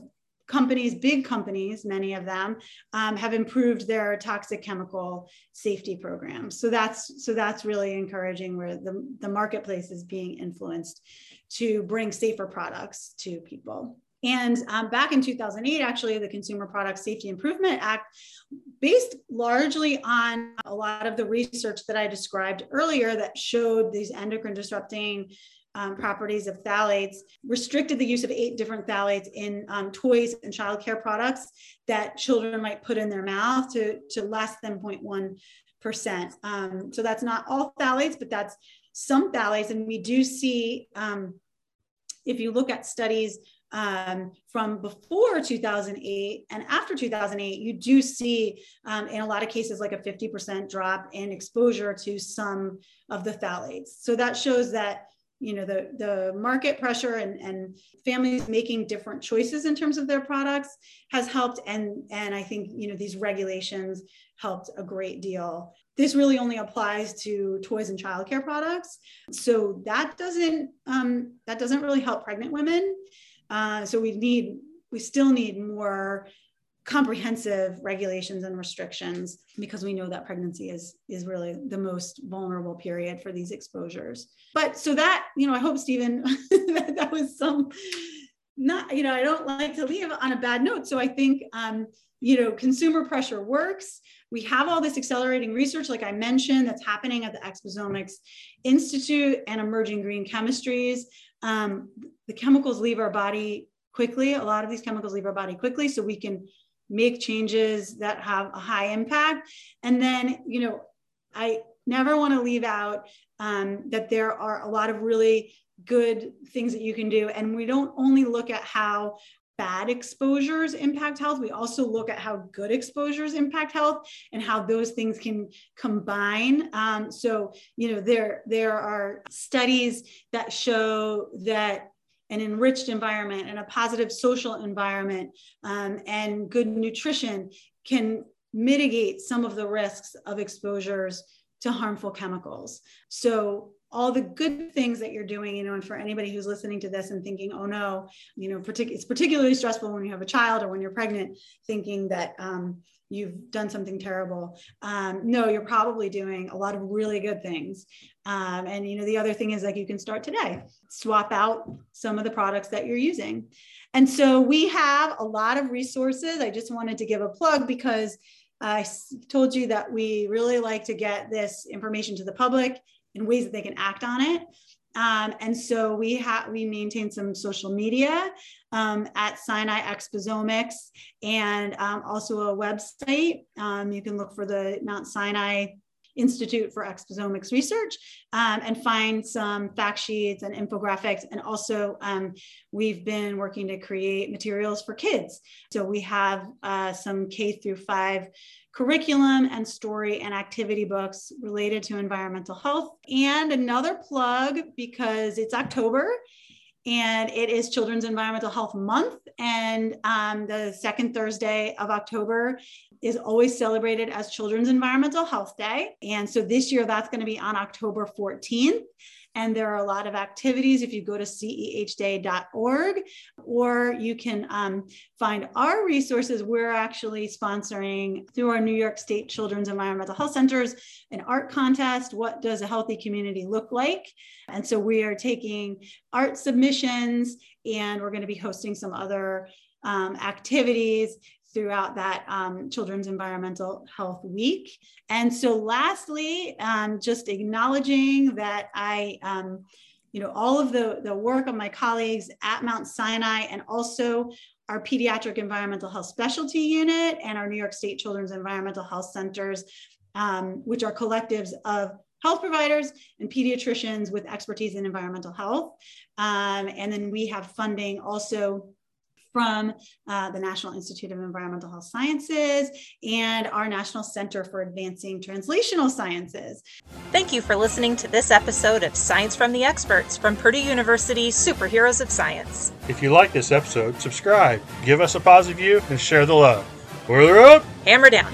S3: companies, big companies, many of them, um, have improved their toxic chemical safety programs. So that's so that's really encouraging where the, the marketplace is being influenced to bring safer products to people. And um, back in 2008, actually, the Consumer Product Safety Improvement Act, based largely on a lot of the research that I described earlier that showed these endocrine disrupting um, properties of phthalates, restricted the use of eight different phthalates in um, toys and childcare products that children might put in their mouth to, to less than 0.1%. Um, so that's not all phthalates, but that's some phthalates. And we do see, um, if you look at studies um, from before 2008 and after 2008, you do see um, in a lot of cases like a 50% drop in exposure to some of the phthalates. So that shows that you know the the market pressure and and families making different choices in terms of their products has helped. And and i think you know these regulations helped a great deal. This really only applies to toys and childcare products. So that doesn't um, that doesn't really help pregnant women. Uh, so we need we still need more comprehensive regulations and restrictions because we know that pregnancy is is really the most vulnerable period for these exposures. But so that you know i hope stephen that, that was some not you know i don't like to leave on a bad note. So i think um, you know consumer pressure works. We have all this accelerating research like i mentioned that's happening at the exposomics institute and emerging green chemistries. Um, the chemicals leave our body quickly. A lot of these chemicals leave our body quickly so we can make changes that have a high impact. And then, you know, I never want to leave out um, that there are a lot of really good things that you can do. And we don't only look at how bad exposures impact health we also look at how good exposures impact health and how those things can combine um, so you know there there are studies that show that an enriched environment and a positive social environment um, and good nutrition can mitigate some of the risks of exposures to harmful chemicals. So all the good things that you're doing, you know, and for anybody who's listening to this and thinking, oh no, you know, partic- it's particularly stressful when you have a child or when you're pregnant, thinking that um, you've done something terrible. Um, no, you're probably doing a lot of really good things. Um, and you know, the other thing is like you can start today, swap out some of the products that you're using. And so we have a lot of resources. I just wanted to give a plug because I told you that we really like to get this information to the public in ways that they can act on it. Um, and so we have we maintain some social media um, at Sinai Exposomics and um, also a website. Um, you can look for the Mount Sinai Institute for Exposomics Research um, and find some fact sheets and infographics. And also, um, we've been working to create materials for kids. So we have uh, some K through five curriculum and story and activity books related to environmental health. And another plug because it's October and it is Children's Environmental Health Month. And um, the second Thursday of October is always celebrated as Children's Environmental Health Day. And so this year that's going to be on October 14th. And there are a lot of activities if you go to cehday.org, or you can um, find our resources. We're actually sponsoring through our New York State Children's Environmental Health Centers an art contest. What does a healthy community look like? And so we are taking art submissions and we're going to be hosting some other um, activities throughout that um, Children's Environmental Health Week. And so, lastly, um, just acknowledging that I, um, you know, all of the, the work of my colleagues at Mount Sinai and also our Pediatric Environmental Health Specialty Unit and our New York State Children's Environmental Health Centers, um, which are collectives of health providers and pediatricians with expertise in environmental health. Um, and then we have funding also from uh, the National Institute of Environmental Health Sciences and our National Center for Advancing Translational Sciences.
S5: Thank you for listening to this episode of Science from the Experts from Purdue University Superheroes of Science.
S1: If you like this episode, subscribe, give us a positive view, and share the love. Boiler up!
S5: Hammer down.